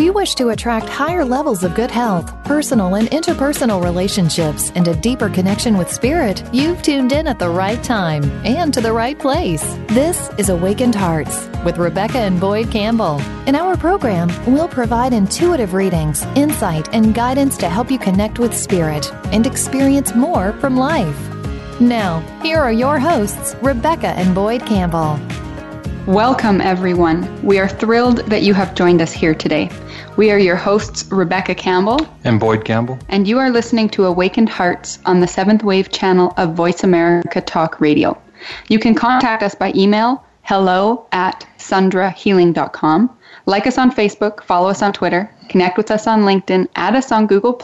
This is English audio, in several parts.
If you wish to attract higher levels of good health, personal and interpersonal relationships, and a deeper connection with spirit, you've tuned in at the right time and to the right place. This is Awakened Hearts with Rebecca and Boyd Campbell. In our program, we'll provide intuitive readings, insight, and guidance to help you connect with spirit and experience more from life. Now, here are your hosts, Rebecca and Boyd Campbell. Welcome, everyone. We are thrilled that you have joined us here today. We are your hosts, Rebecca Campbell and Boyd Campbell, and you are listening to Awakened Hearts on the Seventh Wave channel of Voice America Talk Radio. You can contact us by email hello at sundrahealing.com. Like us on Facebook, follow us on Twitter, connect with us on LinkedIn, add us on Google,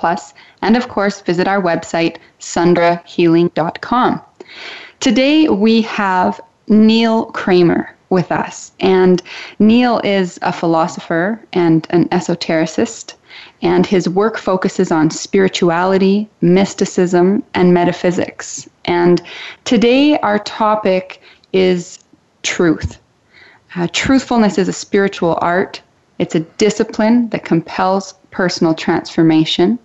and of course, visit our website, sundrahealing.com. Today we have Neil Kramer with us. And Neil is a philosopher and an esotericist, and his work focuses on spirituality, mysticism, and metaphysics. And today, our topic is truth. Uh, truthfulness is a spiritual art. It's a discipline that compels personal transformation.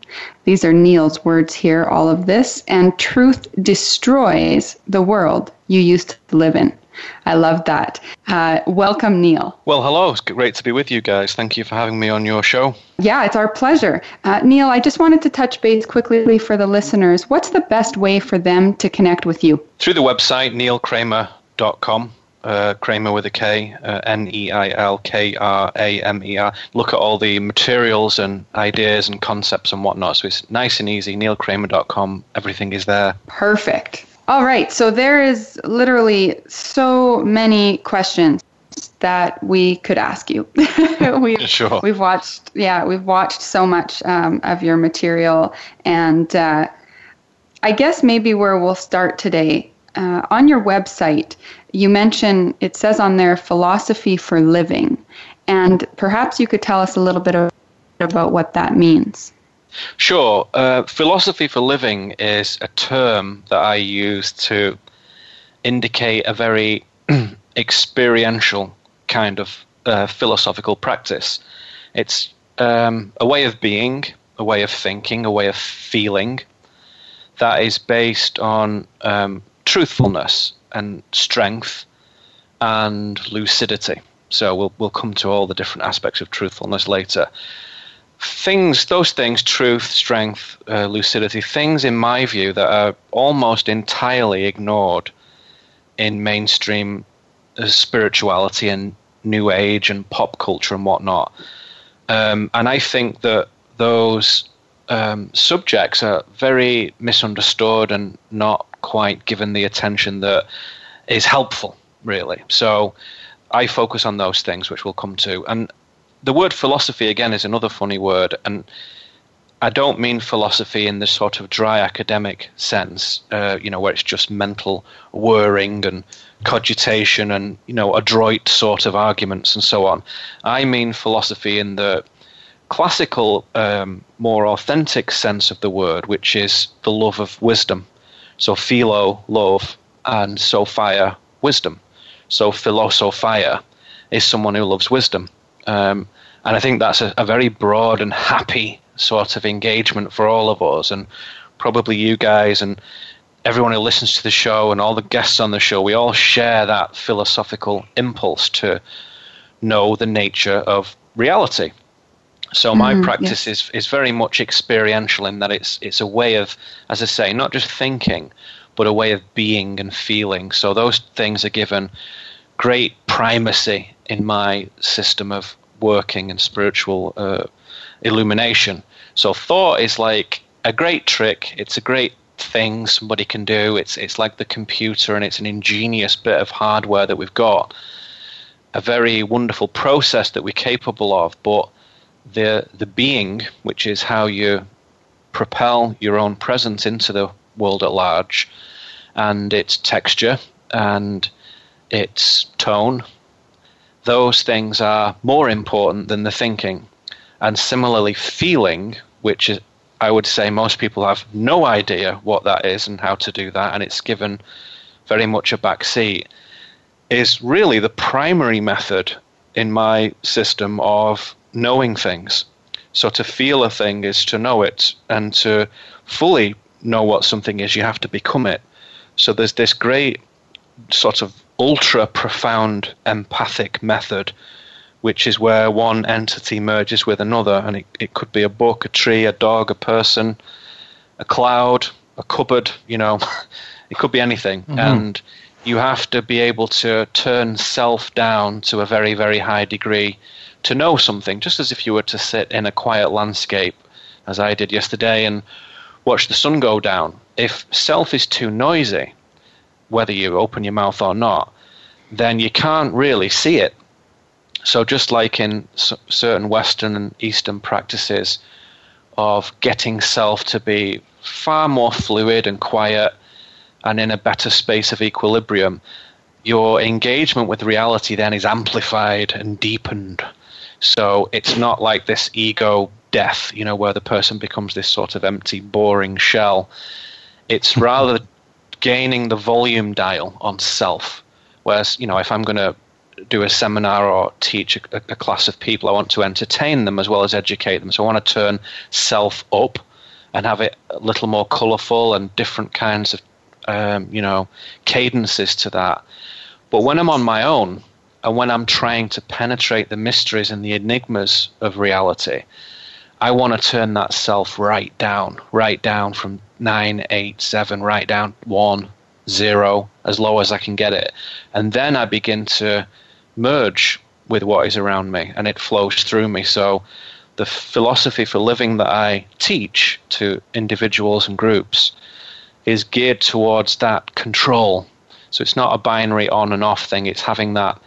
These are Neil's words here, all of this. And truth destroys the world you used to live in. I love that. Uh, welcome, Neil. Well, hello. It's great to be with you guys. Thank you for having me on your show. Yeah, it's our pleasure. Uh, Neil, I just wanted to touch base quickly for the listeners. What's the best way for them to connect with you? Through the website, neilkramer.com. Uh, Kramer with a K, uh, N E I L K R A M E R. Look at all the materials and ideas and concepts and whatnot. So it's nice and easy. NeilKramer.com. Everything is there. Perfect. All right. So there is literally so many questions that we could ask you. we've, sure. We've watched, yeah, we've watched so much um, of your material, and uh, I guess maybe where we'll start today uh, on your website, you mention it says on there philosophy for living, and perhaps you could tell us a little bit of, about what that means. Sure. Uh, philosophy for living is a term that I use to indicate a very experiential kind of uh, philosophical practice. It's um, a way of being, a way of thinking, a way of feeling that is based on um, truthfulness and strength and lucidity. So we'll we'll come to all the different aspects of truthfulness later things, those things, truth, strength, uh, lucidity, things in my view that are almost entirely ignored in mainstream uh, spirituality and new age and pop culture and whatnot. Um, and I think that those um, subjects are very misunderstood and not quite given the attention that is helpful, really. So I focus on those things, which we'll come to. And the word philosophy again is another funny word, and I don't mean philosophy in the sort of dry academic sense, uh, you know, where it's just mental whirring and cogitation and you know adroit sort of arguments and so on. I mean philosophy in the classical, um, more authentic sense of the word, which is the love of wisdom. So philo, love, and sophia, wisdom. So philosophia is someone who loves wisdom. Um, and I think that's a, a, very broad and happy sort of engagement for all of us, and probably you guys and everyone who listens to the show and all the guests on the show. We all share that philosophical impulse to know the nature of reality. So my mm, practice yes. is is very much experiential in that it's it's a way of, as I say, not just thinking, but a way of being and feeling. So those things are given great primacy in my system of working and spiritual uh, illumination. So thought is like a great trick. It's a great thing somebody can do. It's it's like the computer, and it's an ingenious bit of hardware that we've got, a very wonderful process that we're capable of. But the the being, which is how you propel your own presence into the world at large, and its texture and its tone, those things are more important than the thinking. And similarly, feeling, which is, I would say most people have no idea what that is and how to do that, and it's given very much a back seat, is really the primary method in my system of knowing things. So to feel a thing is to know it, and to fully know what something is, you have to become it. So there's this great sort of ultra profound empathic method, which is where one entity merges with another, and it, it could be a book, a tree, a dog, a person, a cloud, a cupboard, you know, it could be anything. Mm-hmm. And you have to be able to turn self down to a very, very high degree to know something, just as if you were to sit in a quiet landscape, as I did yesterday, and watch the sun go down. If self is too noisy, whether you open your mouth or not, then you can't really see it. So, just like in certain Western and Eastern practices of getting self to be far more fluid and quiet and in a better space of equilibrium, your engagement with reality then is amplified and deepened. So, it's not like this ego death, you know, where the person becomes this sort of empty, boring shell. It's rather gaining the volume dial on self. Whereas, you know, if I'm going to do a seminar or teach a, a, class of people, I want to entertain them as well as educate them. So I want to turn self up and have it a little more colourful and different kinds of, um, you know, cadences to that. But when I'm on my own and when I'm trying to penetrate the mysteries and the enigmas of reality, I want to turn that self right down, right down from nine, eight, seven, right down one, zero, as low as I can get it. And then I begin to merge with what is around me and it flows through me. So the philosophy for living that I teach to individuals and groups is geared towards that control. So it's not a binary on and off thing, it's having that,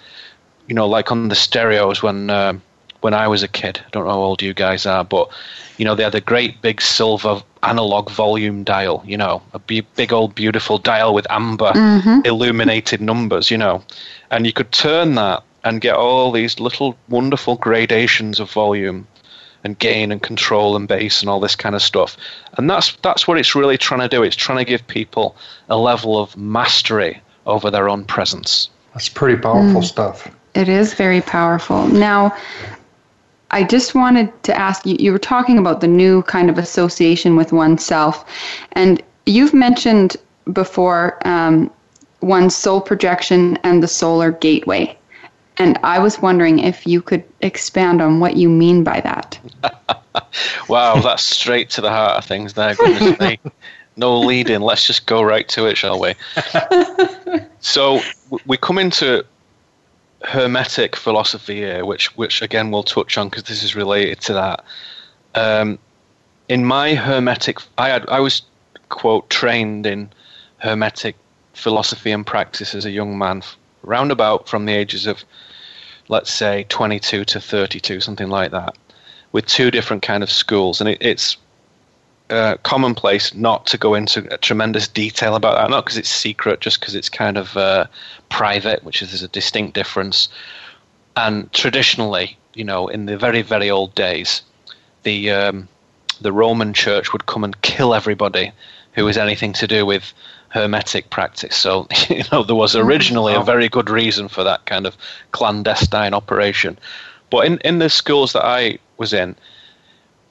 you know, like on the stereos when. Uh, when I was a kid. I don't know how old you guys are, but you know they had a great big silver analog volume dial. You know, a big old beautiful dial with amber mm-hmm. illuminated numbers. You know, and you could turn that and get all these little wonderful gradations of volume and gain and control and bass and all this kind of stuff. And that's that's what it's really trying to do. It's trying to give people a level of mastery over their own presence. That's pretty powerful mm. stuff. It is very powerful. Now, I just wanted to ask you you were talking about the new kind of association with oneself, and you've mentioned before um, one's soul projection and the solar gateway. And I was wondering if you could expand on what you mean by that. wow, that's straight to the heart of things there. no leading. Let's just go right to it, shall we? so we come into hermetic philosophy here, which which again we'll touch on because this is related to that. Um, in my hermetic, I had I was quote trained in hermetic philosophy and practice as a young man, roundabout from the ages of let's say 22 to 32, something like that, with two different kind of schools, and it, it's uh, commonplace not to go into tremendous detail about that, not because it's secret, just because it's kind of uh, private, which is a distinct difference. And traditionally, you know, in the very very old days, the um, the Roman Church would come and kill everybody who was anything to do with hermetic practice. So, you know, there was originally a very good reason for that kind of clandestine operation. But in, in the schools that I was in,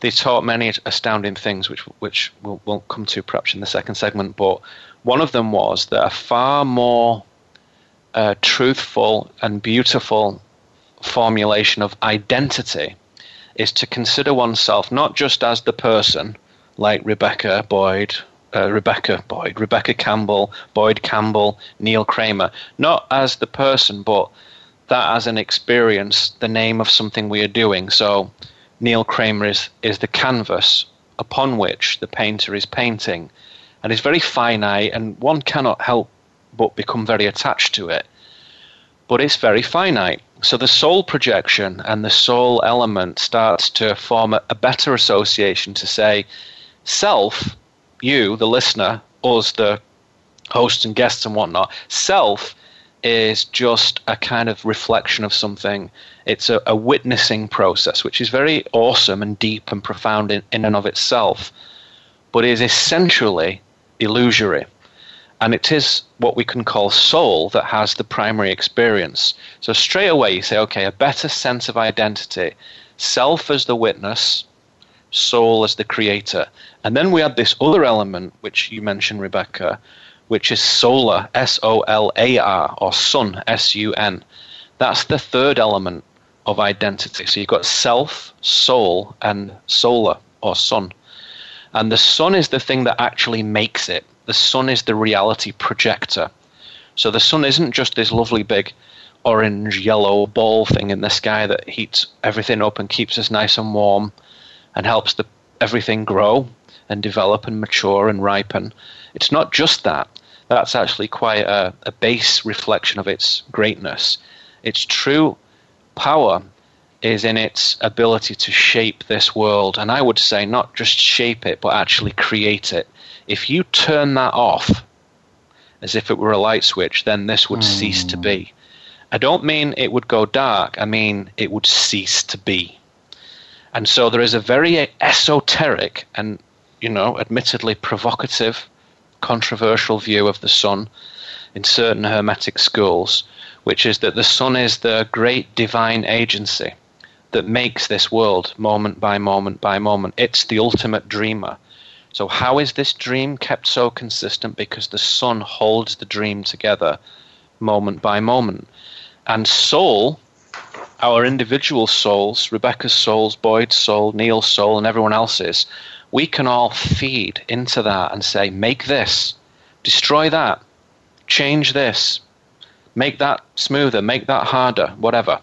they taught many astounding things, which which we'll, we'll come to perhaps in the second segment. But one of them was that a far more uh, truthful and beautiful formulation of identity is to consider oneself not just as the person, like Rebecca Boyd, uh, Rebecca Boyd, Rebecca Campbell, Boyd Campbell, Neil Kramer, not as the person, but that as an experience, the name of something we are doing. So Neil Kramer is, is the canvas upon which the painter is painting. and it's very finite, and one cannot help but become very attached to it. But it's very finite. So the soul projection and the soul element starts to form a, a better association to say, self, you, the listener, us, the hosts and guests and whatnot, self is just a kind of reflection of something. It's a, a witnessing process, which is very awesome and deep and profound in, in and of itself, but is essentially illusory. And it is what we can call soul that has the primary experience. So straight away you say, okay, a better sense of identity, self as the witness, soul as the creator. And then we add this other element, which you mentioned, Rebecca, which is solar, S O L A R, or sun, S U N. That's the third element of identity. So you've got self, soul, and solar, or sun. And the sun is the thing that actually makes it. The sun is the reality projector. So the sun isn't just this lovely big orange yellow ball thing in the sky that heats everything up and keeps us nice and warm and helps the, everything grow and develop and mature and ripen. It's not just that. That's actually quite a, a base reflection of its greatness. Its true power is in its ability to shape this world. And I would say not just shape it, but actually create it. If you turn that off, as if it were a light switch, then this would mm. cease to be. I don't mean it would go dark, I mean it would cease to be. And so there is a very esoteric and, you know, admittedly provocative, controversial view of the sun in certain Hermetic schools, which is that the sun is the great divine agency that makes this world moment by moment by moment. It's the ultimate dreamer. So, how is this dream kept so consistent? Because the sun holds the dream together moment by moment. And soul our individual souls, Rebecca's souls, Boyd's soul, Neil's soul, and everyone else's, we can all feed into that and say, make this, destroy that, change this, make that smoother, make that harder, whatever.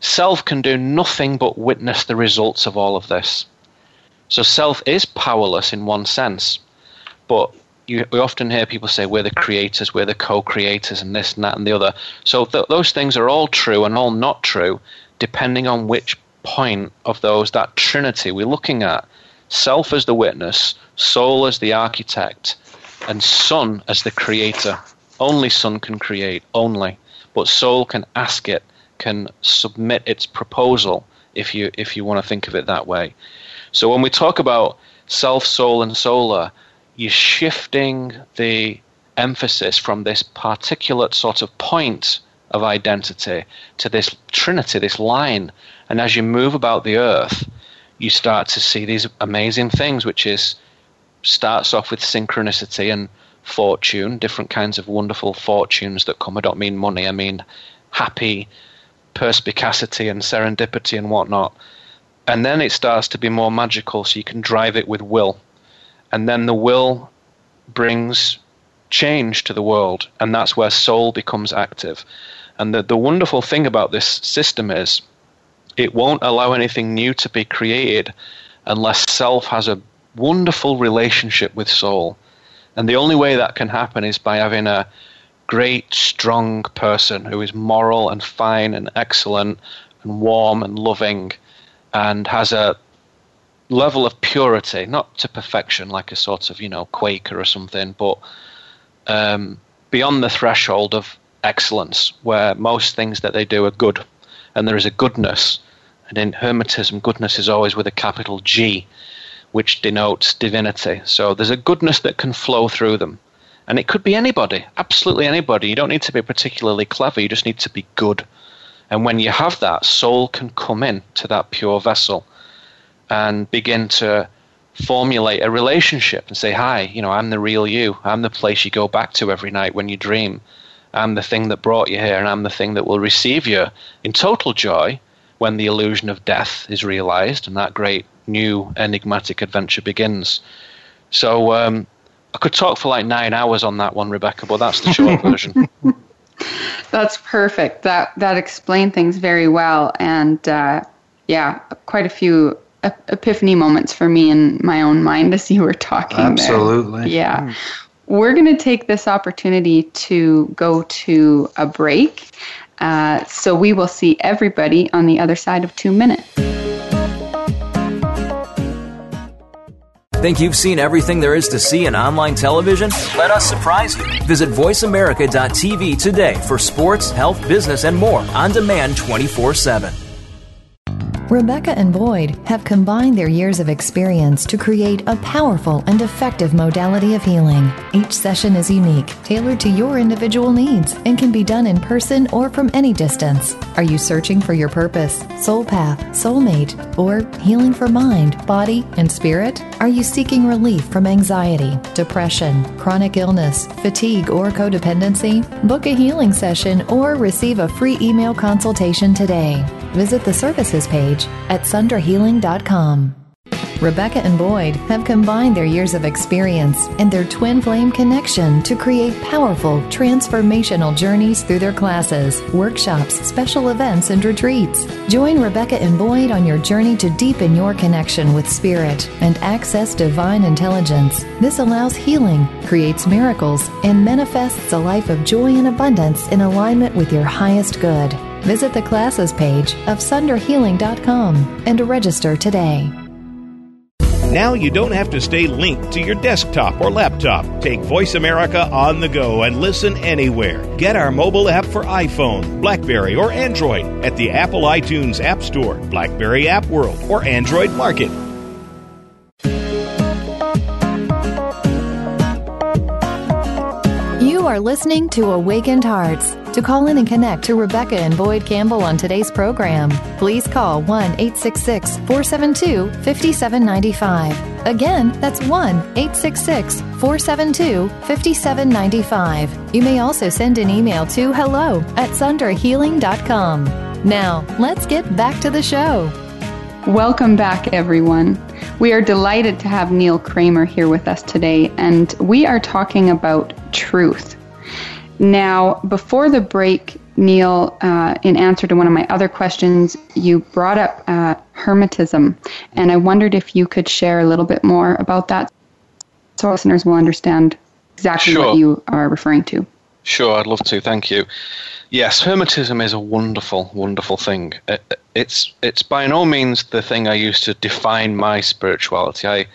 Self can do nothing but witness the results of all of this. So self is powerless in one sense, but you, we often hear people say we're the creators, we're the co-creators, and this and that and the other. So th- those things are all true and all not true, depending on which point of those that trinity we're looking at. Self as the witness, soul as the architect, and sun as the creator. Only sun can create, only. But soul can ask it, can submit its proposal, if you if you want to think of it that way. So when we talk about self, soul, and solar, you're shifting the emphasis from this particulate sort of point of identity to this trinity, this line. And as you move about the earth, you start to see these amazing things, which is starts off with synchronicity and fortune, different kinds of wonderful fortunes that come. I don't mean money, I mean happy perspicacity and serendipity and whatnot. And then it starts to be more magical, so you can drive it with will and then the will brings change to the world, and that's where soul becomes active. And the, the wonderful thing about this system is it won't allow anything new to be created unless self has a wonderful relationship with soul. And the only way that can happen is by having a great, strong person who is moral and fine and excellent and warm and loving and has a level of purity, not to perfection like a sort of, you know, Quaker or something, but um, beyond the threshold of excellence, where most things that they do are good, and there is a goodness. And in Hermetism, goodness is always with a capital G, which denotes divinity. So there's a goodness that can flow through them. And it could be anybody, absolutely anybody. You don't need to be particularly clever, you just need to be good. And when you have that, soul can come in to that pure vessel and begin to formulate a relationship and say, Hi, you know, I'm the real you. I'm the place you go back to every night when you dream. I'm the thing that brought you here, and I'm the thing that will receive you in total joy when the illusion of death is realized and that great new enigmatic adventure begins. So um, I could talk for like nine hours on that one, Rebecca, but that's the short version. That's perfect. That that explained things very well, and uh, yeah, quite a few epiphany moments for me in my own mind as you were talking. Absolutely. There. Yeah. Mm. We're going to take this opportunity to go to a break. Uh, so we will see everybody on the other side of two minutes. Think you've seen everything there is to see in online television? Let us surprise you. Visit VoiceAmerica.tv today for sports, health, business, and more on demand 24 7. Rebecca and Boyd have combined their years of experience to create a powerful and effective modality of healing. Each session is unique, tailored to your individual needs, and can be done in person or from any distance. Are you searching for your purpose, soul path, soulmate, or healing for mind, body, and spirit? Are you seeking relief from anxiety, depression, chronic illness, fatigue, or codependency? Book a healing session or receive a free email consultation today. Visit the services page at sundrahealing.com. Rebecca and Boyd have combined their years of experience and their twin flame connection to create powerful, transformational journeys through their classes, workshops, special events, and retreats. Join Rebecca and Boyd on your journey to deepen your connection with spirit and access divine intelligence. This allows healing, creates miracles, and manifests a life of joy and abundance in alignment with your highest good. Visit the classes page of sundrahealing.com and register today. Now you don't have to stay linked to your desktop or laptop. Take Voice America on the go and listen anywhere. Get our mobile app for iPhone, Blackberry, or Android at the Apple iTunes App Store, Blackberry App World, or Android Market. You are listening to Awakened Hearts. To call in and connect to Rebecca and Boyd Campbell on today's program, please call 1 866 472 5795. Again, that's 1 866 472 5795. You may also send an email to hello at sundrahealing.com. Now, let's get back to the show. Welcome back, everyone. We are delighted to have Neil Kramer here with us today, and we are talking about truth. Now, before the break, Neil, uh, in answer to one of my other questions, you brought up uh, Hermetism, and I wondered if you could share a little bit more about that so listeners will understand exactly sure. what you are referring to. Sure, I'd love to. Thank you. Yes, Hermetism is a wonderful, wonderful thing. It's it's by no means the thing I use to define my spirituality. I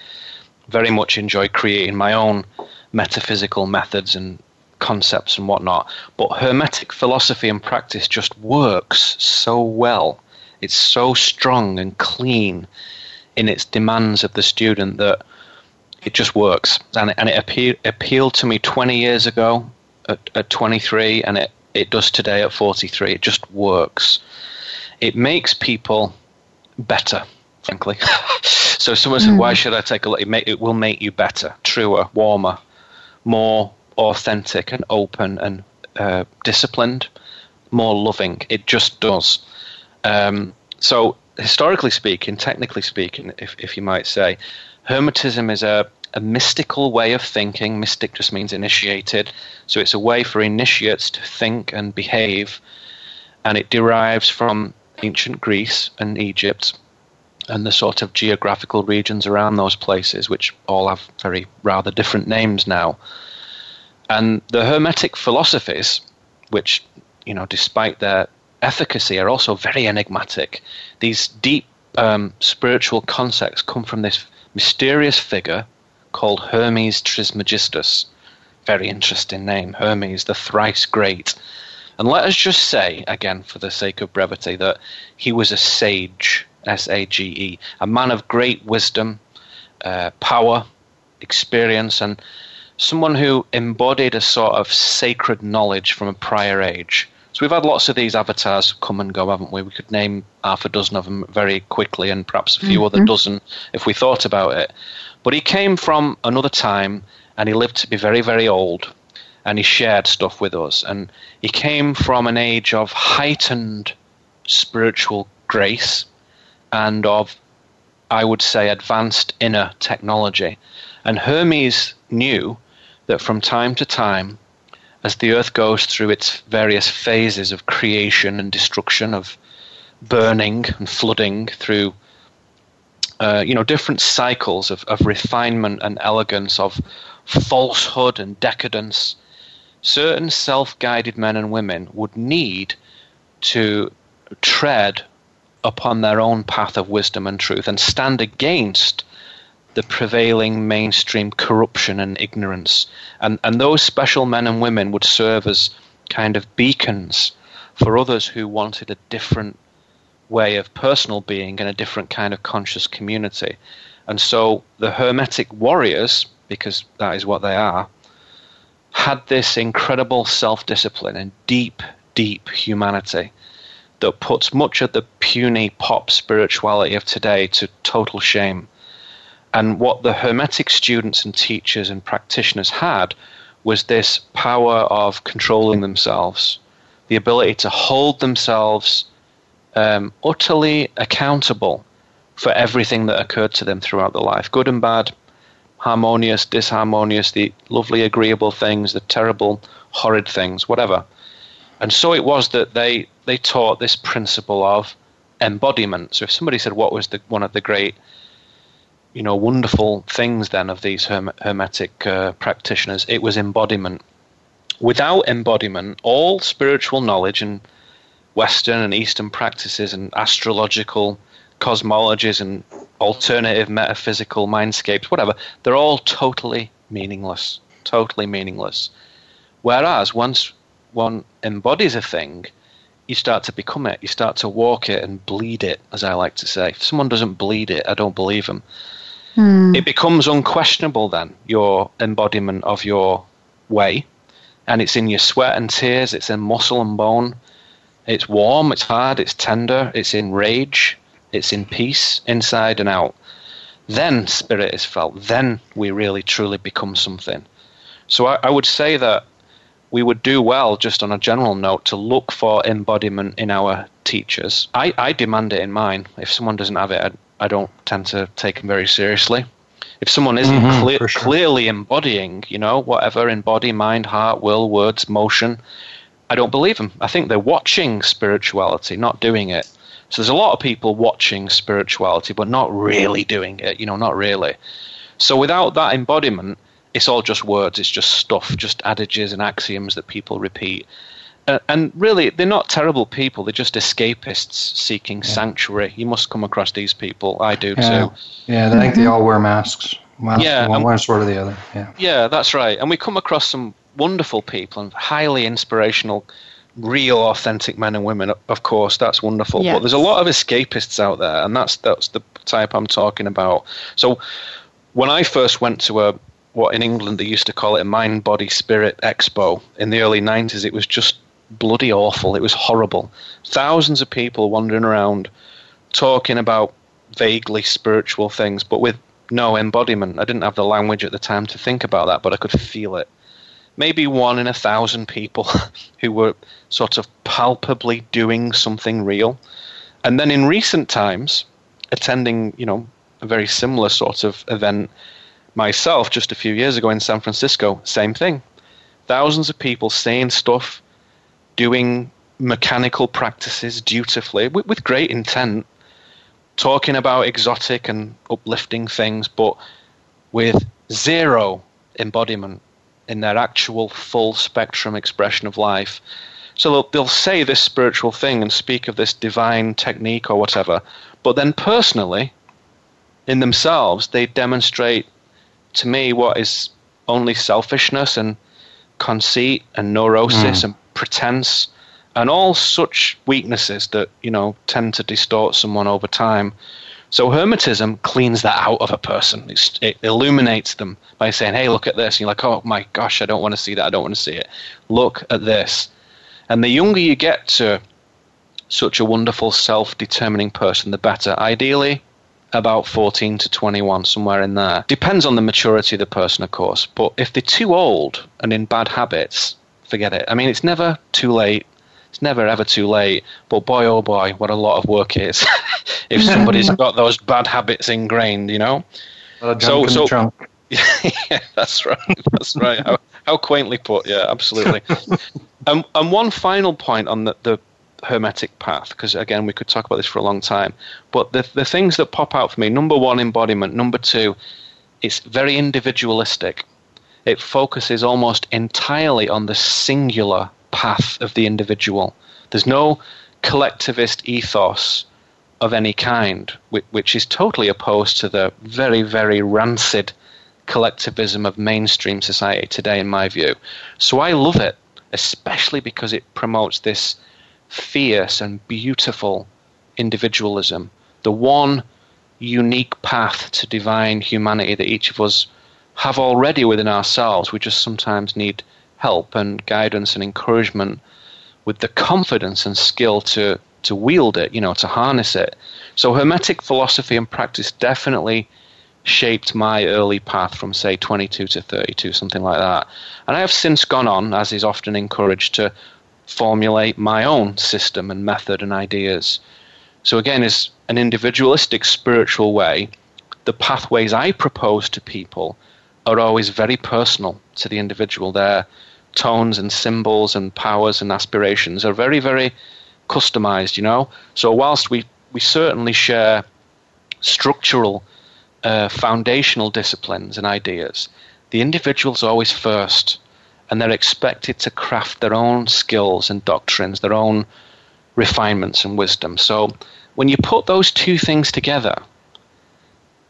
very much enjoy creating my own metaphysical methods and concepts and whatnot. But Hermetic philosophy and practice just works so well. It's so strong and clean in its demands of the student that it just works. And, and it appeal, appealed to me 20 years ago at, at 23, and it, it does today at 43. It just works. It makes people better, frankly. so someone said, mm. "Why should I take a look?" It, it will make you better, truer, warmer, more authentic and open and uh, disciplined, more loving. It just does. Um, so, historically speaking, technically speaking, if, if you might say, Hermetism is a, a mystical way of thinking. Mystic just means initiated. So, it's a way for initiates to think and behave, and it derives from ancient Greece and Egypt and the sort of geographical regions around those places, which all have very rather different names now. And the Hermetic philosophies, which, you know, despite their efficacy, are also very enigmatic. These deep um, spiritual concepts come from this mysterious figure called Hermes Trismegistus. Very interesting name, Hermes, the thrice great. And let us just say, again, for the sake of brevity, that he was a sage, S A G E, a man of great wisdom, uh, power, experience, and someone who embodied a sort of sacred knowledge from a prior age. So we've had lots of these avatars come and go, haven't we? We could name half a dozen of them very quickly, and perhaps a few mm-hmm. other dozen if we thought about it. But he came from another time, and he lived to be very, very old, and he shared stuff with us. And he came from an age of heightened spiritual grace and of, I would say, advanced inner technology. And Hermes knew that from time to time, as the earth goes through its various phases of creation and destruction, of burning and flooding through uh, you know, different cycles of, of refinement and elegance, of falsehood and decadence, certain self guided men and women would need to tread upon their own path of wisdom and truth and stand against the prevailing mainstream corruption and ignorance. And, and those special men and women would serve as kind of beacons for others who wanted a different way of personal being and a different kind of conscious community. And so the Hermetic warriors, because that is what they are, had this incredible self discipline and deep, deep humanity that puts much of the puny pop spirituality of today to total shame. And what the Hermetic students and teachers and practitioners had was this power of controlling themselves, the ability to hold themselves um, utterly accountable for everything that occurred to them throughout their life, good and bad, harmonious, disharmonious, the lovely, agreeable things, the terrible, horrid things, whatever. And so it was that they, they taught this principle of embodiment. So if somebody said what was the, one of the great, you know, wonderful things then of these herm- hermetic uh, practitioners, it was embodiment. Without embodiment, all spiritual knowledge and Western and Eastern practices and astrological cosmologies and alternative metaphysical mindscapes, whatever, they're all totally meaningless. Totally meaningless. Whereas once one embodies a thing, you start to become it. You start to walk it and bleed it, as I like to say. If someone doesn't bleed it, I don't believe them. Hmm. It becomes unquestionable then, your embodiment of your way. And it's in your sweat and tears, it's in muscle and bone, it's warm, it's hard, it's tender, it's in rage, it's in peace, inside and out. Then spirit is felt. Then we really truly become something. So I, I would say that we would do well, just on a general note, to look for embodiment in our teachers. I, I demand it in mine. If someone doesn't have it, I, don't tend to take them very seriously. If someone isn't mm-hmm, cle- sure. clearly embodying, you know, whatever in body, mind, heart, will, words, motion, I don't believe them. I think they're watching spirituality, not doing it. So there's a lot of people watching spirituality, but not really doing it, you know, not really. So without that embodiment, it's all just words, it's just stuff, just adages and axioms that people repeat. Uh, and really, they're not terrible people. They're just escapists seeking yeah. sanctuary. You must come across these people. I do yeah. too. Yeah, I think they all wear masks. yeah, one, one sort or the other. Yeah. Yeah, that's right. And we come across some wonderful people and highly inspirational, real, authentic men and women. Of course, that's wonderful. Yes. But there's a lot of escapists out there, and that's that's the type I'm talking about. So, when I first went to a what in England they used to call it a mind, body, spirit expo in the early 90s, it was just bloody awful. It was horrible. Thousands of people wandering around talking about vaguely spiritual things, but with no embodiment. I didn't have the language at the time to think about that, but I could feel it maybe one in a thousand people who were sort of palpably doing something real. And then in recent times, attending, you know, a very similar sort of event myself just a few years ago in San Francisco, same thing. Thousands of people saying stuff, doing mechanical practices dutifully with, with great intent, talking about exotic and uplifting things, but with zero embodiment in their actual full spectrum expression of life. So they'll, they'll say this spiritual thing and speak of this divine technique or whatever, but then personally, in themselves, they demonstrate to me what is only selfishness and conceit and neurosis mm. and pretense and all such weaknesses that you know tend to distort someone over time so Hermetism cleans that out of a person. It's, it illuminates them by saying, "Hey, look at this." And you're like, "Oh my gosh, I don't want to see that. I don't want to see it." Look at this. And the younger you get to such a wonderful self-determining person, the better. Ideally, about 14 to 21, somewhere in there. Depends on the maturity of the person, of course. But if they're too old and in bad habits, forget it. I mean, it's never too late it's never ever too late. But boy, oh boy, what a lot of work it is if somebody's got those bad habits ingrained, you know. so, so yeah, that's right. That's right. How, how quaintly put. Yeah, absolutely. and um, and one final point on the, the Hermetic path, because again, we could talk about this for a long time. But the, the things that pop out for me number one, embodiment. Number two, it's very individualistic. It focuses almost entirely on the singular path of the individual. There's no collectivist ethos of any kind, which is totally opposed to the very, very rancid collectivism of mainstream society today, in my view. So I love it, especially because it promotes this fierce and beautiful individualism, the one unique path to divine humanity that each of us have already within ourselves. We just sometimes need help and guidance and encouragement with the confidence and skill to to wield it, you know, to harness it. So Hermetic philosophy and practice definitely shaped my early path from say 22 to 32, something like that. And I have since gone on, as is often encouraged, to formulate my own system and method and ideas. So again, is an individualistic spiritual way. The pathways I propose to people are always very personal to the individual. Their tones and symbols and powers and aspirations are very, very customized, you know. So whilst we we certainly share structural, uh, foundational disciplines and ideas, the individual's always first, and they're expected to craft their own skills and doctrines, their own refinements and wisdom. So when you put those two things together,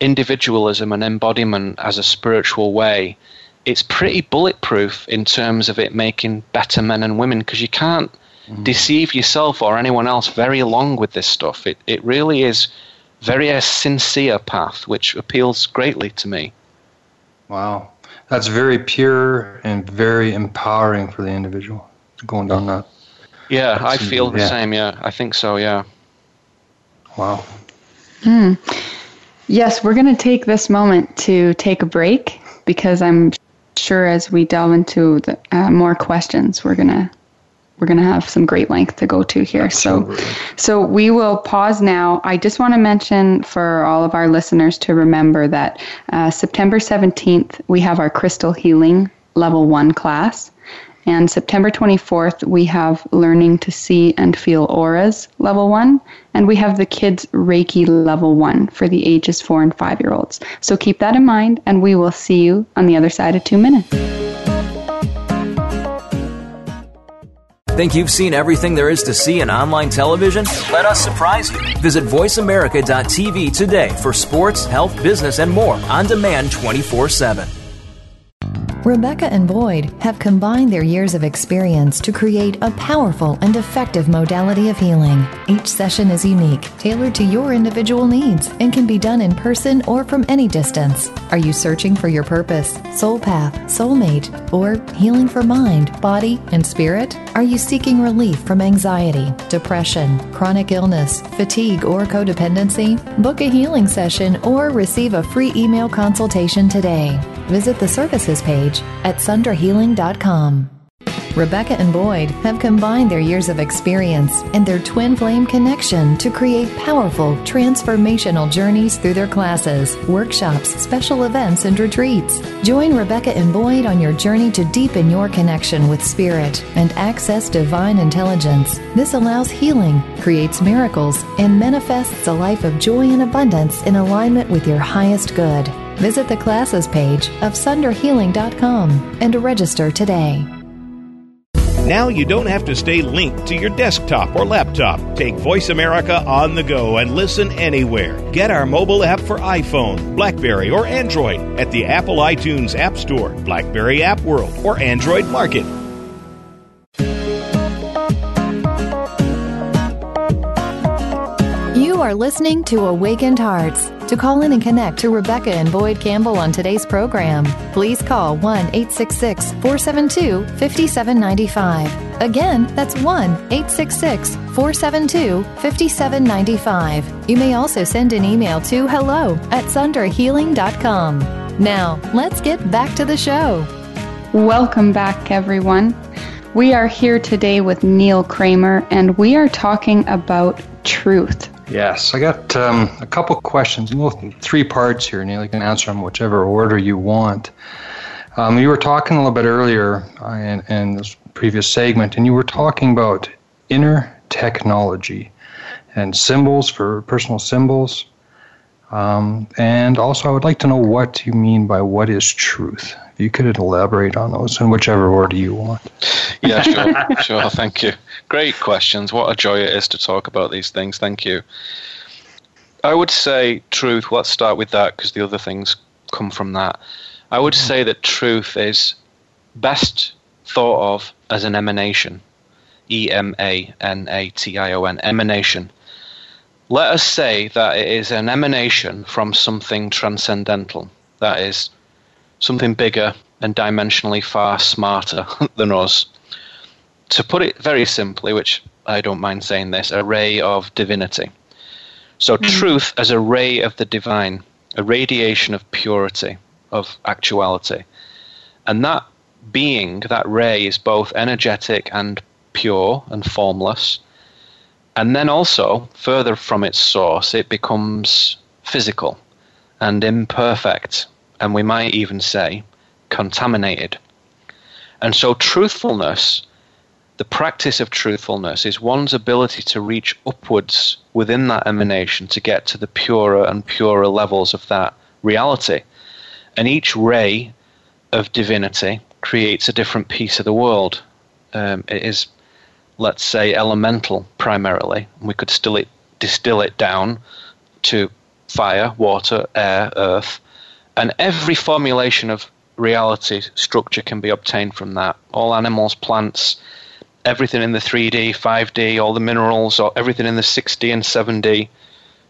individualism and embodiment as a spiritual way, it's pretty bulletproof in terms of it making better men and women because you can't mm. deceive yourself or anyone else very long with this stuff. It, it really is very a sincere path, which appeals greatly to me. Wow. That's very pure and very empowering for the individual going down that. Yeah, I feel the yeah. same. Yeah, I think so. Yeah. Wow. Hmm. Yes, we're going to take this moment to take a break because I'm sure as we delve into the, uh, more questions, we're going to we're going to have some great length to go to here. Absolutely. So, so we will pause now. I just want to mention for all of our listeners to remember that uh, September 17th, we have our crystal healing level one class. And September 24th, we have Learning to See and Feel Auras level one. And we have the Kids Reiki level one for the ages four and five year olds. So keep that in mind, and we will see you on the other side of two minutes. Think you've seen everything there is to see in online television? Let us surprise you. Visit VoiceAmerica.tv today for sports, health, business, and more on demand 24 7. Rebecca and Boyd have combined their years of experience to create a powerful and effective modality of healing. Each session is unique, tailored to your individual needs, and can be done in person or from any distance. Are you searching for your purpose, soul path, soulmate, or healing for mind, body, and spirit? Are you seeking relief from anxiety, depression, chronic illness, fatigue, or codependency? Book a healing session or receive a free email consultation today. Visit the services page at sundrahealing.com. Rebecca and Boyd have combined their years of experience and their twin flame connection to create powerful, transformational journeys through their classes, workshops, special events, and retreats. Join Rebecca and Boyd on your journey to deepen your connection with spirit and access divine intelligence. This allows healing, creates miracles, and manifests a life of joy and abundance in alignment with your highest good. Visit the classes page of sundrahealing.com and register today. Now you don't have to stay linked to your desktop or laptop. Take Voice America on the go and listen anywhere. Get our mobile app for iPhone, Blackberry, or Android at the Apple iTunes App Store, Blackberry App World, or Android Market. You are listening to Awakened Hearts. To call in and connect to Rebecca and Boyd Campbell on today's program, please call 1 866 472 5795. Again, that's 1 866 472 5795. You may also send an email to hello at sundrahealing.com. Now, let's get back to the show. Welcome back, everyone. We are here today with Neil Kramer, and we are talking about truth. Yes, I got um, a couple questions. Well, three parts here, Neil. You can answer them whichever order you want. Um, you were talking a little bit earlier uh, in, in this previous segment, and you were talking about inner technology and symbols for personal symbols. Um, and also, I would like to know what you mean by what is truth. If you could elaborate on those in whichever order you want. Yeah, sure, sure. Thank you. Great questions. What a joy it is to talk about these things. Thank you. I would say truth. Let's start with that because the other things come from that. I would mm-hmm. say that truth is best thought of as an emanation. E M A N A T I O N, emanation. Let us say that it is an emanation from something transcendental, that is, something bigger and dimensionally far smarter than us. To put it very simply, which I don't mind saying this, a ray of divinity. So, mm. truth as a ray of the divine, a radiation of purity, of actuality. And that being, that ray, is both energetic and pure and formless. And then also, further from its source, it becomes physical and imperfect, and we might even say contaminated. And so, truthfulness, the practice of truthfulness, is one's ability to reach upwards within that emanation to get to the purer and purer levels of that reality. And each ray of divinity creates a different piece of the world. Um, it is let's say, elemental primarily. We could still it, distill it down to fire, water, air, earth, and every formulation of reality structure can be obtained from that. All animals, plants, everything in the 3D, 5D, all the minerals, or everything in the 6D and 7D,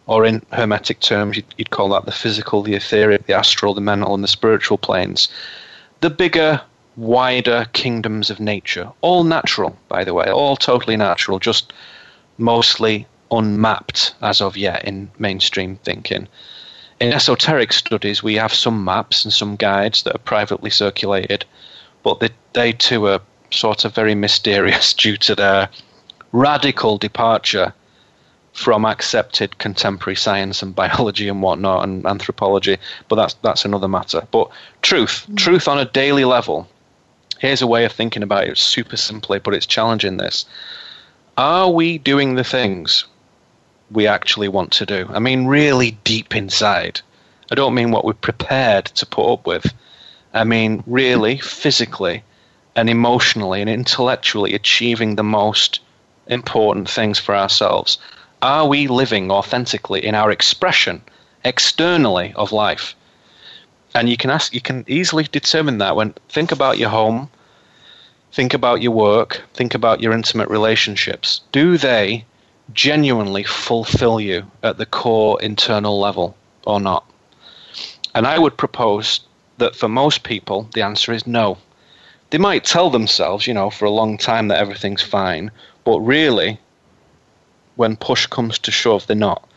or in hermetic terms, you'd, you'd call that the physical, the etheric, the astral, the mental, and the spiritual planes. The bigger wider kingdoms of nature. All natural, by the way, all totally natural, just mostly unmapped as of yet in mainstream thinking. In esoteric studies, we have some maps and some guides that are privately circulated, but they, they too are sort of very mysterious due to their radical departure from accepted contemporary science and biology and whatnot and anthropology, but that's that's another matter. But truth, mm. truth on a daily level, here's a way of thinking about it super simply, but it's challenging this. Are we doing the things we actually want to do? I mean, really deep inside. I don't mean what we're prepared to put up with. I mean, really, physically and emotionally and intellectually achieving the most important things for ourselves. Are we living authentically in our expression externally of life? and you can ask you can easily determine that when think about your home think about your work think about your intimate relationships do they genuinely fulfill you at the core internal level or not and i would propose that for most people the answer is no they might tell themselves you know for a long time that everything's fine but really when push comes to shove they're not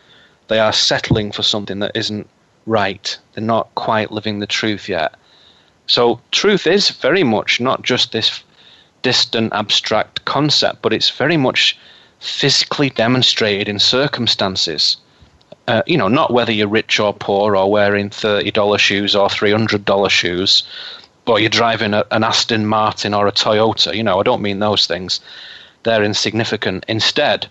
they are settling for something that isn't right. They're not quite living the truth yet. So, truth is very much not just this distant, abstract concept, but it's very much physically demonstrated in circumstances. Uh, you know, not whether you're rich or poor, or wearing $30 shoes or $300 shoes, or you're driving a, an Aston Martin or a Toyota. You know, I don't mean those things. They're insignificant. Instead,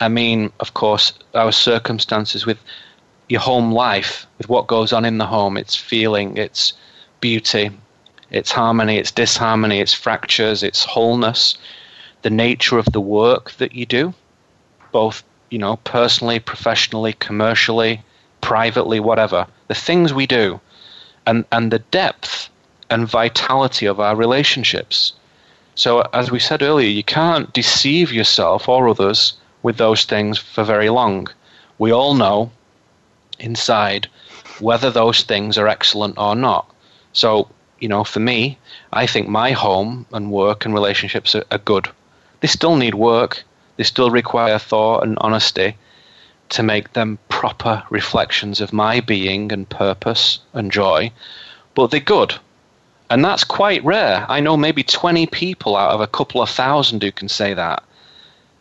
I mean, of course, our circumstances with your home life with what goes on in the home, its feeling, its beauty, its harmony, its disharmony, its fractures, its wholeness, the nature of the work that you do, both you know personally, professionally, commercially, privately, whatever, the things we do, and and the depth and vitality of our relationships. So, as we said earlier, you can't deceive yourself or others with those things for very long. We all know inside whether those things are excellent or not. So, you know, for me, I think my home and work and relationships are, are good. They still need work, they still require thought and honesty to make them proper reflections of my being and purpose and joy, but they're good. And that's quite rare. I know maybe 20 people out of a couple of thousand who can say that.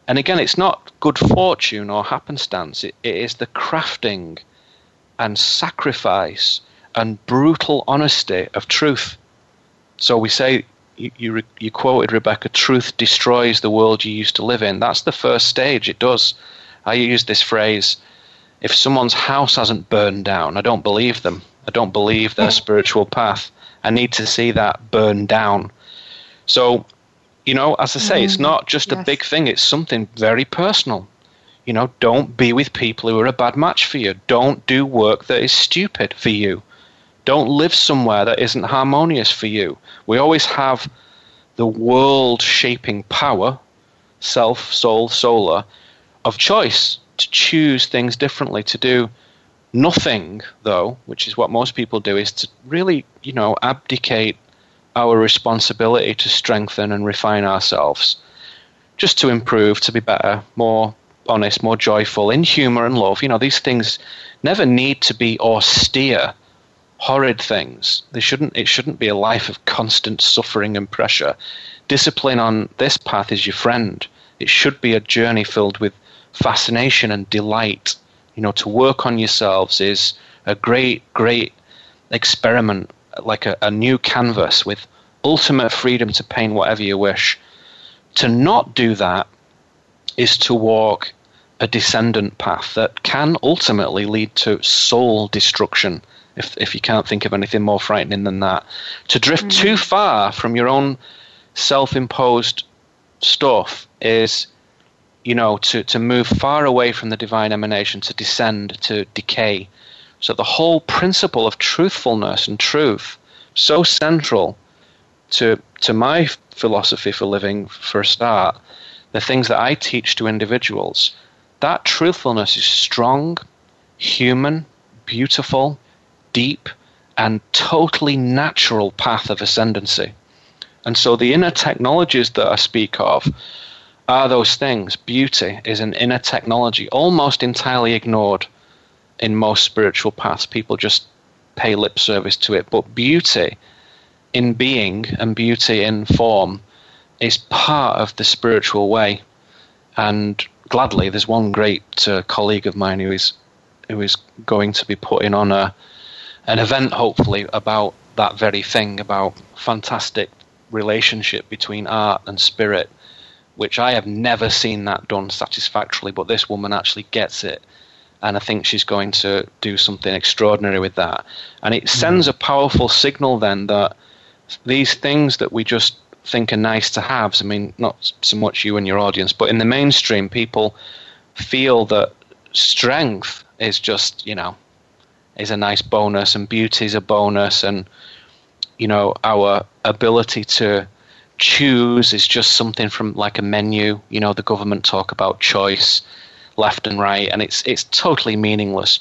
And again, it's not good fortune or happenstance, it, it is the crafting and sacrifice and brutal honesty of truth. So we say you, you, you quoted Rebecca, truth destroys the world you used to live in. That's the first stage. It does. I use this phrase if someone's house hasn't burned down, I don't believe them. I don't believe their spiritual path. I need to see that burn down. So, you know, as I say, it's mm, not just yes. a big thing, it's something very personal. You know, don't be with people who are a bad match for you. Don't do work that is stupid for you. Don't live somewhere that isn't harmonious for you. We always have the world shaping power, self, soul, solar, of choice to choose things differently, to do nothing, though, which is what most people do, is to really, you know, abdicate our responsibility to strengthen and refine ourselves, just to improve, to be better, more honest, more joyful, in humor and love. You know, these things never need to be austere horrid things. They shouldn't. It shouldn't be a life of constant suffering and pressure. Discipline on this path is your friend. It should be a journey filled with fascination and delight. You know, to work on yourselves is a great, great experiment, like a, a new canvas with ultimate freedom to paint whatever you wish. To not do that is to walk a descendant path that can ultimately lead to soul destruction if if you can't think of anything more frightening than that. To drift mm-hmm. too far from your own self-imposed stuff is you know to to move far away from the divine emanation to descend to decay so the whole principle of truthfulness and truth so central to to my philosophy for living for a start the things that i teach to individuals that truthfulness is strong human beautiful deep and totally natural path of ascendancy. And so the inner technologies that I speak of are those things. Beauty is an inner technology, almost entirely ignored in most spiritual paths. People just pay lip service to it. But beauty in being and beauty in form is part of the spiritual way. And gladly, there's one great uh, colleague of mine who is who is going to be putting on a an event, hopefully, about that very thing, about fantastic relationship between art and spirit, which I have never seen that done satisfactorily, but this woman actually gets it. And I think she's going to do something extraordinary with that. And it sends mm. a powerful signal then that these things that we just think are nice to have, I mean, not so much you and your audience, but in the mainstream, people feel that strength is just, you know, is a nice bonus, and beauty is a bonus, and you know our ability to choose is just something from like a menu. You know, the government talk about choice, left and right, and it's it's totally meaningless.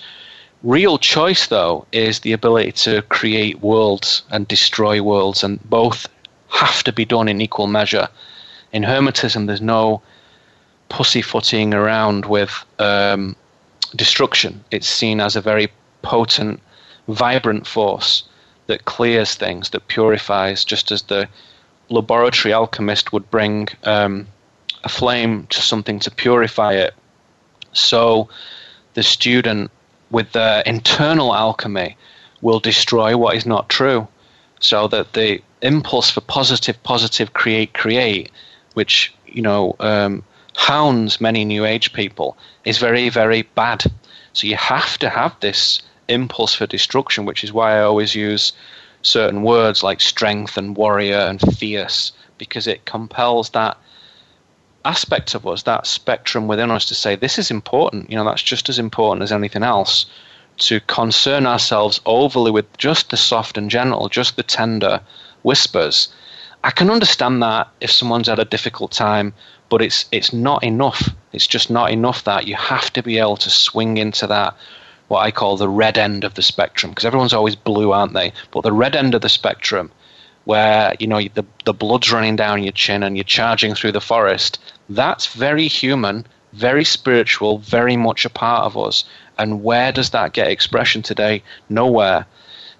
Real choice, though, is the ability to create worlds and destroy worlds, and both have to be done in equal measure. In Hermetism, there's no pussyfooting around with um, destruction. It's seen as a very potent, vibrant force that clears things, that purifies, just as the laboratory alchemist would bring um, a flame to something to purify it. So the student, with their internal alchemy, will destroy what is not true. So that the impulse for positive, positive, create, create, which you know um, hounds many New Age people, is very, very bad. So you have to have this impulse for destruction, which is why I always use certain words like strength and warrior and fierce, because it compels that aspect of us, that spectrum within us to say, this is important. You know, that's just as important as anything else. To concern ourselves overly with just the soft and gentle, just the tender whispers. I can understand that if someone's had a difficult time, but it's it's not enough. It's just not enough that you have to be able to swing into that what I call the red end of the spectrum because everyone's always blue, aren't they? But the red end of the spectrum, where you know the the blood's running down your chin and you're charging through the forest, that's very human, very spiritual, very much a part of us. And where does that get expression today? Nowhere.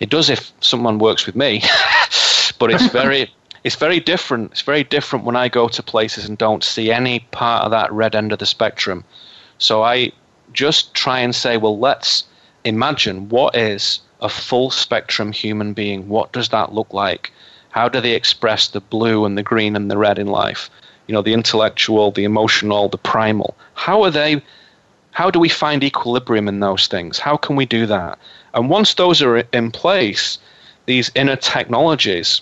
It does if someone works with me, but it's very it's very different. It's very different when I go to places and don't see any part of that red end of the spectrum. So I just try and say, well, let's imagine what is a full spectrum human being. What does that look like? How do they express the blue and the green and the red in life? You know, the intellectual, the emotional, the primal. How are they? How do we find equilibrium in those things? How can we do that? And once those are in place, these inner technologies,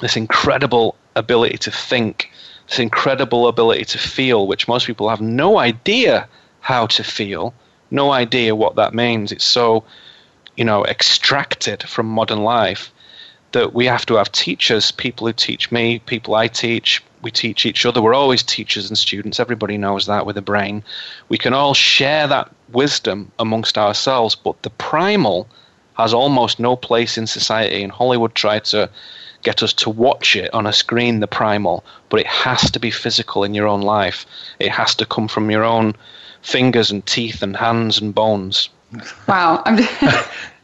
this incredible ability to think, this incredible ability to feel, which most people have no idea how to feel, no idea what that means. It's so, you know, extracted from modern life that we have to have teachers, people who teach me, people I teach, we teach each other. We're always teachers and students. Everybody knows that with a brain. We can all share that wisdom amongst ourselves, but the primal has almost no place in society, and Hollywood tried to get us to watch it on a screen, the primal, but it has to be physical in your own life. It has to come from your own fingers and teeth and hands and bones. Wow. I'm just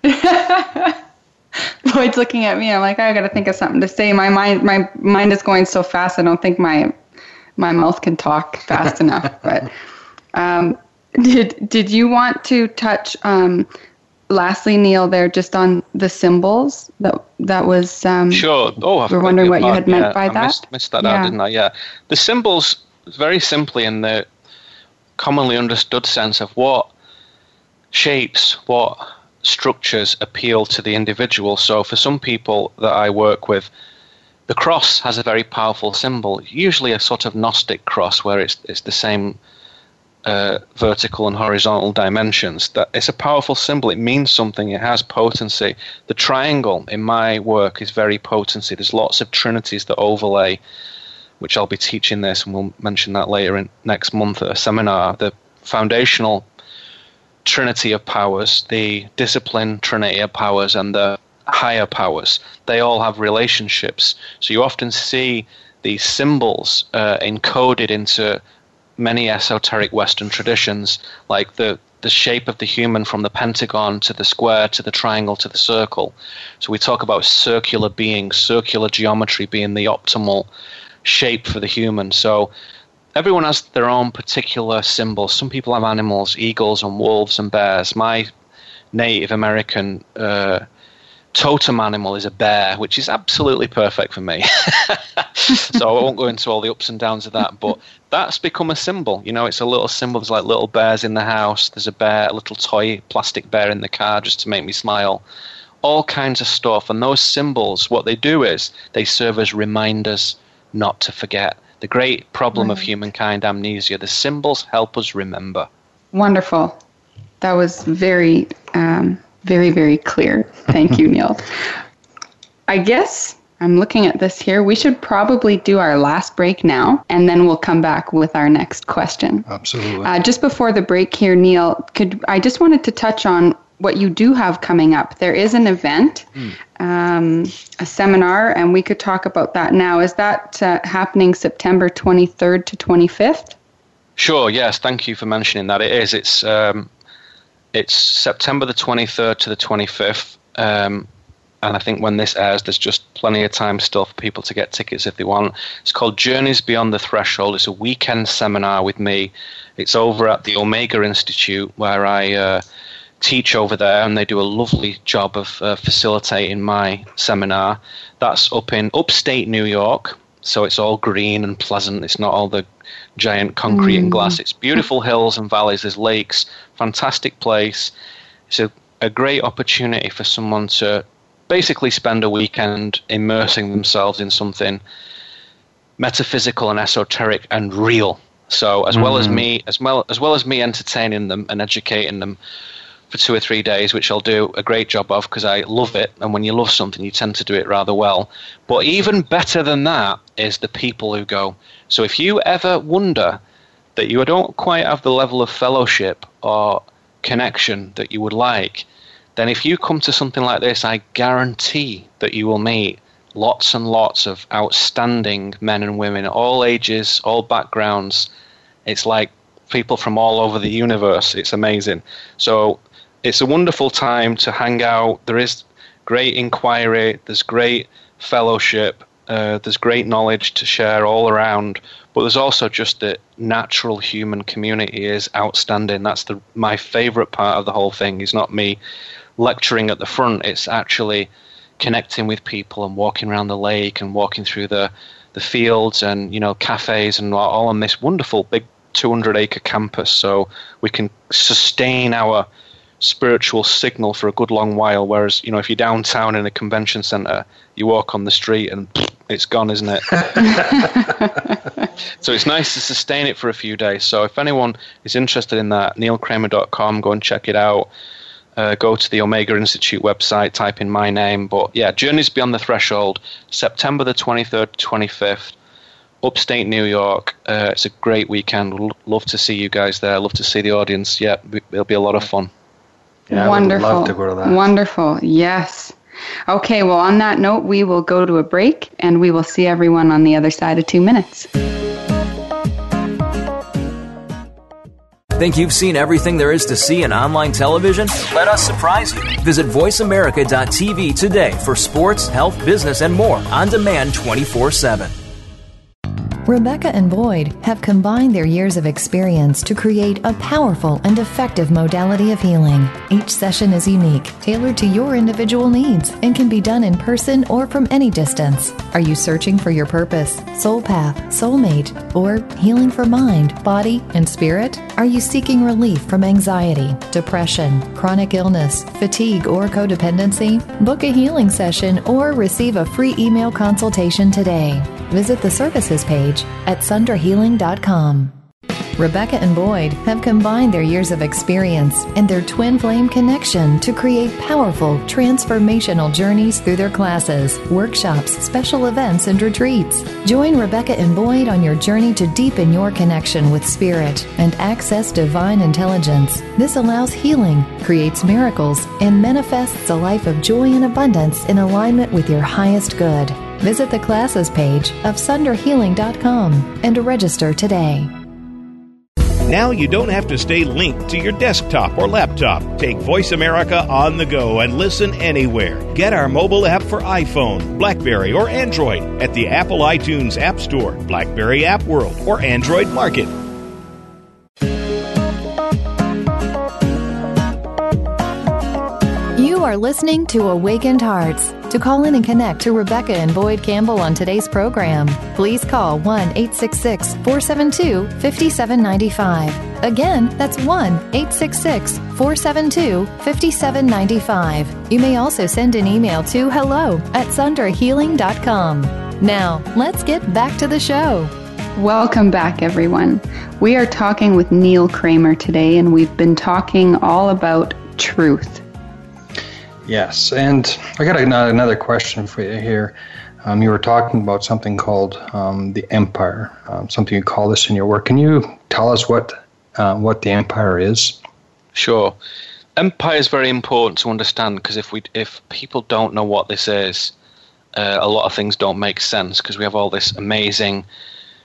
Boyd's looking at me. I'm like, I got to think of something to say. My mind, my mind is going so fast. I don't think my my mouth can talk fast enough. But um, did did you want to touch um, lastly, Neil, there just on the symbols that that was. Um, sure. Oh, we're wondering what you had meant yeah, by I that. Missed, missed that yeah. out, didn't I? Yeah. The symbols, very simply, in the commonly understood sense of what shapes, what structures appeal to the individual. So, for some people that I work with, the cross has a very powerful symbol, usually a sort of Gnostic cross, where it's it's the same uh, vertical and horizontal dimensions. That it's a powerful symbol. It means something. It has potency. The triangle in my work is very potency. There's lots of trinities that overlay, which I'll be teaching this, and we'll mention that later in next month at a seminar. The foundational trinity of powers, the discipline trinity of powers, and the higher powers. They all have relationships. So you often see these symbols uh, encoded into many esoteric Western traditions, like the the shape of the human from the pentagon to the square to the triangle to the circle. So we talk about circular beings, circular geometry being the optimal shape for the human. So everyone has their own particular symbols. Some people have animals, eagles and wolves and bears. My Native American uh, totem animal is a bear, which is absolutely perfect for me. so I won't go into all the ups and downs of that, but that's become a symbol. You know, it's a little symbol. There's like little bears in the house. There's a bear, a little toy plastic bear in the car just to make me smile. All kinds of stuff. And those symbols, what they do is they serve as reminders not to forget. The great problem right. of humankind, amnesia. The symbols help us remember. Wonderful. That was very um, very, very clear. Thank you, Neil. I guess I'm looking at this here. We should probably do our last break now, and then we'll come back with our next question. Absolutely. Uh, just before the break here, Neil, could I just wanted to touch on what you do have coming up. There is an event, mm. um, a seminar, and we could talk about that now. Is that uh, happening September 23rd to 25th? Sure. Yes. Thank you for mentioning that. It is. It's um, it's September the 23rd to the 25th. Um, and I think when this airs, there's just plenty of time still for people to get tickets if they want. It's called Journeys Beyond the Threshold. It's a weekend seminar with me. It's over at the Omega Institute where I uh, teach over there, and they do a lovely job of uh, facilitating my seminar. That's up in upstate New York, so it's all green and pleasant. It's not all the giant concrete mm. and glass. It's beautiful hills and valleys. There's lakes. Fantastic place. It's a, a great opportunity for someone to basically spend a weekend immersing themselves in something metaphysical and esoteric and real. So as mm well as mm. me, as well as well as me entertaining them and educating them for two or three days, which I'll do a great job of because I love it. And when you love something, you tend to do it rather well. But even better than that is the people who go. So if you ever wonder that you don't quite have the level of fellowship or connection that you would like, then if you come to something like this, I guarantee that you will meet lots and lots of outstanding men and women, all ages, all backgrounds. It's like people from all over the universe. It's amazing. So it's a wonderful time to hang out. There is great inquiry, there's great fellowship, uh, there's great knowledge to share all around. But there's also just the natural human community is outstanding. That's the my favorite part of the whole thing. Is not me lecturing at the front. It's actually connecting with people and walking around the lake and walking through the the fields and you know cafes and all on this wonderful big 200 acre campus so we can sustain our spiritual signal for a good long while whereas you know if you're downtown in a convention center you walk on the street and it's gone isn't it so it's nice to sustain it for a few days so if anyone is interested in that neilkramer.com go and check it out uh, go to the Omega Institute website, type in my name. But yeah, Journeys Beyond the Threshold, September the 23rd, 25th, upstate New York. Uh, it's a great weekend. We'll love to see you guys there. Love to see the audience. Yeah, it'll be a lot of fun. Yeah, Wonderful. I would love to go to that. Wonderful. Yes. Okay, well, on that note, we will go to a break and we will see everyone on the other side of two minutes. Think you've seen everything there is to see in online television? Let us surprise you. Visit VoiceAmerica.tv today for sports, health, business, and more on demand 24 7. Rebecca and Boyd have combined their years of experience to create a powerful and effective modality of healing. Each session is unique, tailored to your individual needs, and can be done in person or from any distance. Are you searching for your purpose, soul path, soulmate, or healing for mind, body, and spirit? Are you seeking relief from anxiety, depression, chronic illness, fatigue, or codependency? Book a healing session or receive a free email consultation today. Visit the services page at sundrahealing.com. Rebecca and Boyd have combined their years of experience and their twin flame connection to create powerful, transformational journeys through their classes, workshops, special events, and retreats. Join Rebecca and Boyd on your journey to deepen your connection with spirit and access divine intelligence. This allows healing, creates miracles, and manifests a life of joy and abundance in alignment with your highest good. Visit the classes page of sundrahealing.com and register today. Now you don't have to stay linked to your desktop or laptop. Take Voice America on the go and listen anywhere. Get our mobile app for iPhone, Blackberry, or Android at the Apple iTunes App Store, Blackberry App World, or Android Market. You are listening to Awakened Hearts. To call in and connect to Rebecca and Boyd Campbell on today's program, please call 1 866 472 5795. Again, that's 1 866 472 5795. You may also send an email to hello at sundrahealing.com. Now, let's get back to the show. Welcome back, everyone. We are talking with Neil Kramer today, and we've been talking all about truth. Yes, and I got another question for you here. Um, you were talking about something called um, the empire, um, something you call this in your work. Can you tell us what uh, what the empire is? Sure. Empire is very important to understand because if we if people don't know what this is, uh, a lot of things don't make sense because we have all this amazing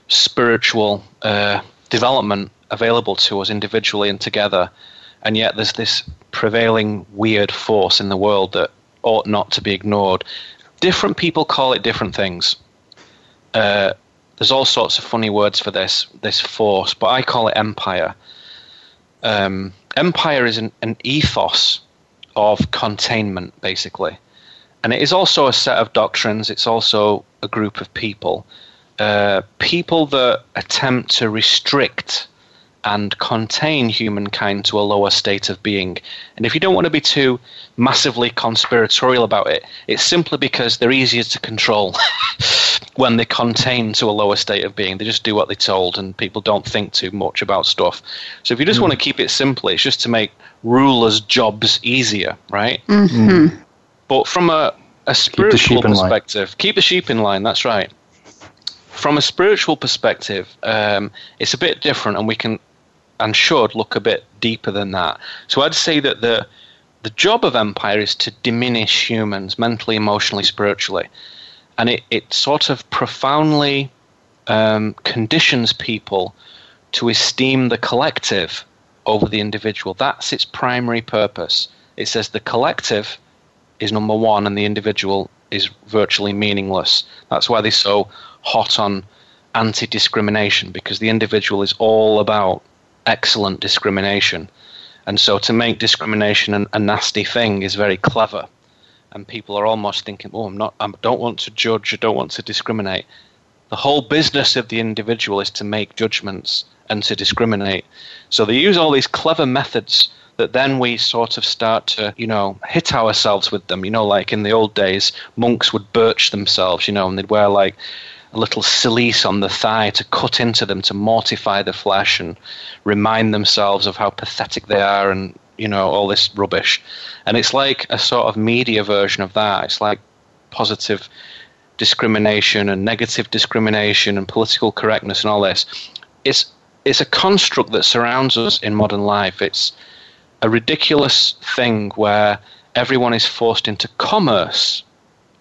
spiritual uh, development available to us individually and together, and yet there's this prevailing weird force in the world that ought not to be ignored. Different people call it different things. Uh, there's all sorts of funny words for this this force, but I call it empire. Um, empire is an, an ethos of containment, basically, and it is also a set of doctrines. It's also a group of people, uh, people that attempt to restrict and contain humankind to a lower state of being. And if you don't want to be too massively conspiratorial about it, it's simply because they're easier to control when they contain to a lower state of being. They just do what they're told, and people don't think too much about stuff. So if you just mm. want to keep it simple, it's just to make rulers' jobs easier, right? Mm-hmm. But from a, a spiritual keep perspective, keep the sheep in line, that's right from a spiritual perspective, um, it's a bit different, and we can and should look a bit deeper than that. So I'd say that the the job of empire is to diminish humans mentally, emotionally, spiritually, and it, it sort of profoundly um, conditions people to esteem the collective over the individual. That's its primary purpose. It says the collective is number one, and the individual is virtually meaningless. That's why they're so hot on anti-discrimination because the individual is all about excellent discrimination. And so to make discrimination an, a nasty thing is very clever. and people are almost thinking, "Oh, I'm not. I don't want to judge. I don't want to discriminate." The whole business of the individual is to make judgments and to discriminate. So they use all these clever methods that then we sort of start to, you know, hit ourselves with them. You know, like in the old days, monks would birch themselves, you know, and they'd wear like a little cilice on the thigh to cut into them to mortify the flesh and remind themselves of how pathetic they are and, you know, all this rubbish. And it's like a sort of media version of that. It's like positive discrimination and negative discrimination and political correctness and all this. It's it's a construct that surrounds us in modern life. It's a ridiculous thing where everyone is forced into commerce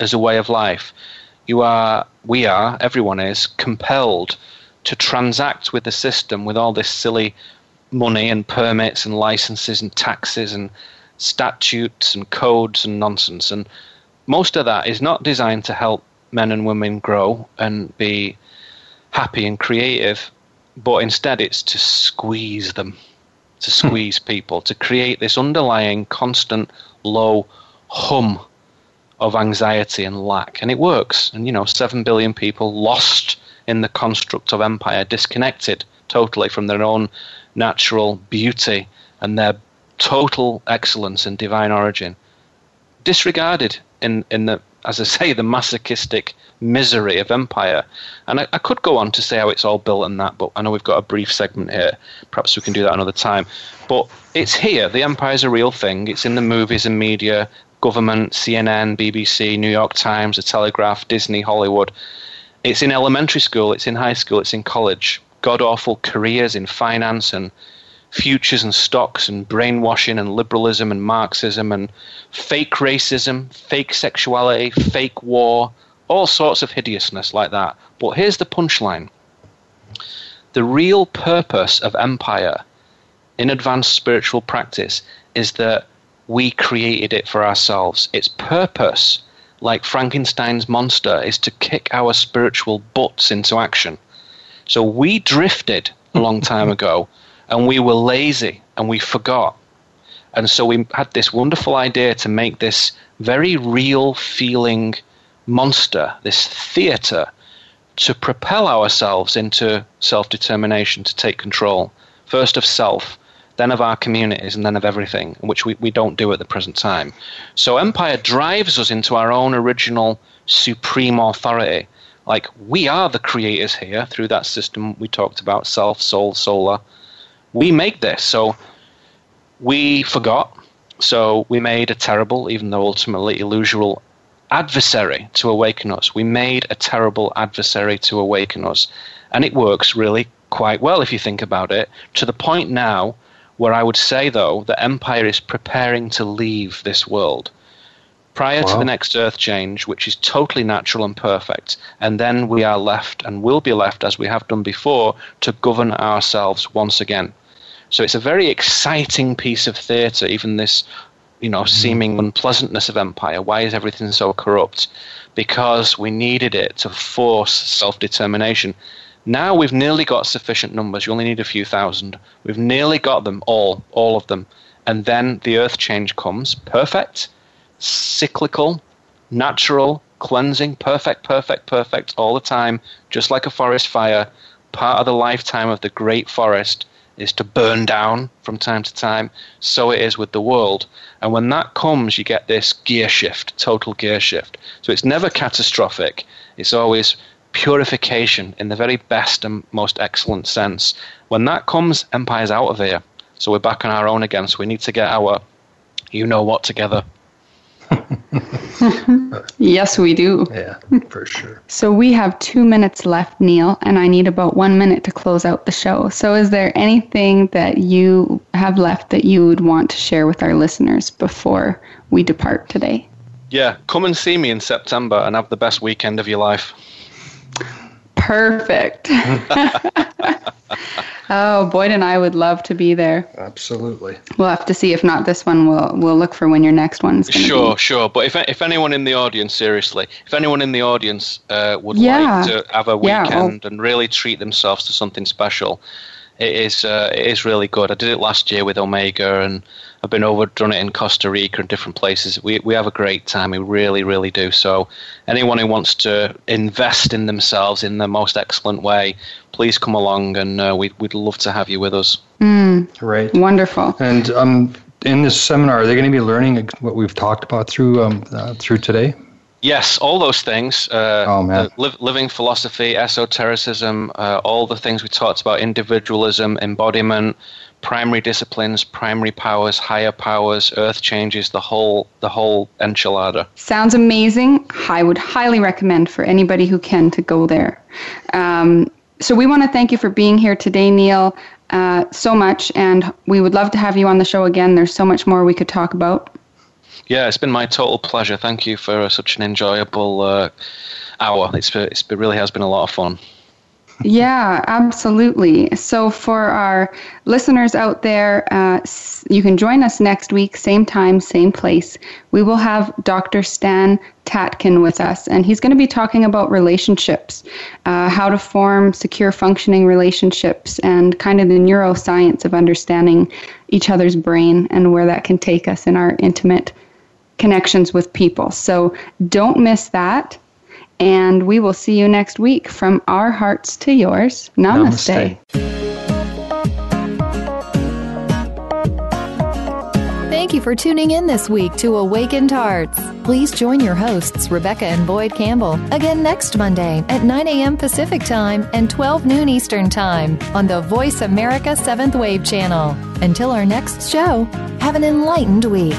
as a way of life. You are, we are, everyone is compelled to transact with the system with all this silly money and permits and licenses and taxes and statutes and codes and nonsense. And most of that is not designed to help men and women grow and be happy and creative, but instead it's to squeeze them, to hmm. squeeze people, to create this underlying constant low hum of anxiety and lack. And it works. And, you know, 7 billion people lost in the construct of empire, disconnected totally from their own natural beauty and their total excellence and divine origin. Disregarded in, in the, as I say, the masochistic misery of empire. And I, I, could go on to say how it's all built and that, but I know we've got a brief segment here. Perhaps we can do that another time. But it's here. The empire is a real thing. It's in the movies and media, government, CNN, BBC, New York Times, The Telegraph, Disney, Hollywood. It's in elementary school, it's in high school, it's in college. God awful careers in finance and futures and stocks and brainwashing and liberalism and Marxism and fake racism, fake sexuality, fake war, all sorts of hideousness like that. But here's the punchline the real purpose of empire in advanced spiritual practice is that we created it for ourselves. Its purpose, like Frankenstein's monster, is to kick our spiritual butts into action. So we drifted a long time ago and we were lazy and we forgot. And so we had this wonderful idea to make this very real feeling monster, this theatre, to propel ourselves into self determination, to take control, first of self, then of our communities, and then of everything, which we, we don't do at the present time. So empire drives us into our own original supreme authority. Like we are the creators here through that system we talked about self, soul, solar. We make this. So we forgot. So we made a terrible, even though ultimately illusory adversary to awaken us. We made a terrible adversary to awaken us. And it works really quite well if you think about it, to the point now where I would say, though, that Empire is preparing to leave this world. Prior wow. to the next Earth change, which is totally natural and perfect, and then we are left and will be left, as we have done before, to govern ourselves once again. So it's a very exciting piece of theatre, even this you know, mm-hmm. seeming unpleasantness of empire. Why is everything so corrupt? Because we needed it to force self determination. Now we've nearly got sufficient numbers. You only need a few thousand. We've nearly got them all, all of them. And then the earth change comes. Perfect, cyclical, natural, cleansing, perfect, perfect, perfect, all the time, just like a forest fire. Part of the lifetime of the great forest is to burn down from time to time. So it is with the world. And when that comes, you get this gear shift, total gear shift. So it's never catastrophic. It's always purification in the very best and most excellent sense. When that comes, Empire's out of here. So we're back on our own again. So we need to get our you know what together. yes, we do. Yeah, for sure. so we have two minutes left, Neil, and I need about one minute to close out the show. So, is there anything that you have left that you would want to share with our listeners before we depart today? Yeah, come and see me in September and have the best weekend of your life. Perfect. oh, Boyd and I would love to be there. Absolutely. We'll have to see. If not this one, we'll we'll look for when your next one's sure, be. Sure, But if if anyone in the audience, seriously, if anyone in the audience uh, would yeah. like to have a weekend yeah, and really treat themselves to something special, it is uh, it is really good. I did it last year with Omega, and I've been over done it in Costa Rica and different places. We we have a great time. We really really do. So anyone who wants to invest in themselves in the most excellent way, please come along, and uh, we we'd love to have you with us. Mm, right. Wonderful. And um, in this seminar, are they going to be learning what we've talked about through um, uh, through today? Yes, all those things. Uh, oh man, li- living philosophy, esotericism, uh, all the things we talked about: individualism, embodiment, primary disciplines, primary powers, higher powers, earth changes, the whole the whole enchilada. Sounds amazing. I would highly recommend for anybody who can to go there. Um, so we want to thank you for being here today, Neil. Uh, so much, and we would love to have you on the show again. There's so much more we could talk about. Yeah, it's been my total pleasure. Thank you for uh, such an enjoyable uh, hour. It's, it's, it really has been a lot of fun. Yeah, absolutely. So, for our listeners out there, uh, you can join us next week, same time, same place. We will have Dr. Stan Tatkin with us, and he's going to be talking about relationships, uh, how to form secure, functioning relationships, and kind of the neuroscience of understanding each other's brain and where that can take us in our intimate connections with people. So, don't miss that. And we will see you next week from our hearts to yours. Namaste. Namaste. Thank you for tuning in this week to Awakened Hearts. Please join your hosts, Rebecca and Boyd Campbell, again next Monday at 9 a.m. Pacific Time and 12 noon Eastern Time on the Voice America 7th Wave channel. Until our next show, have an enlightened week.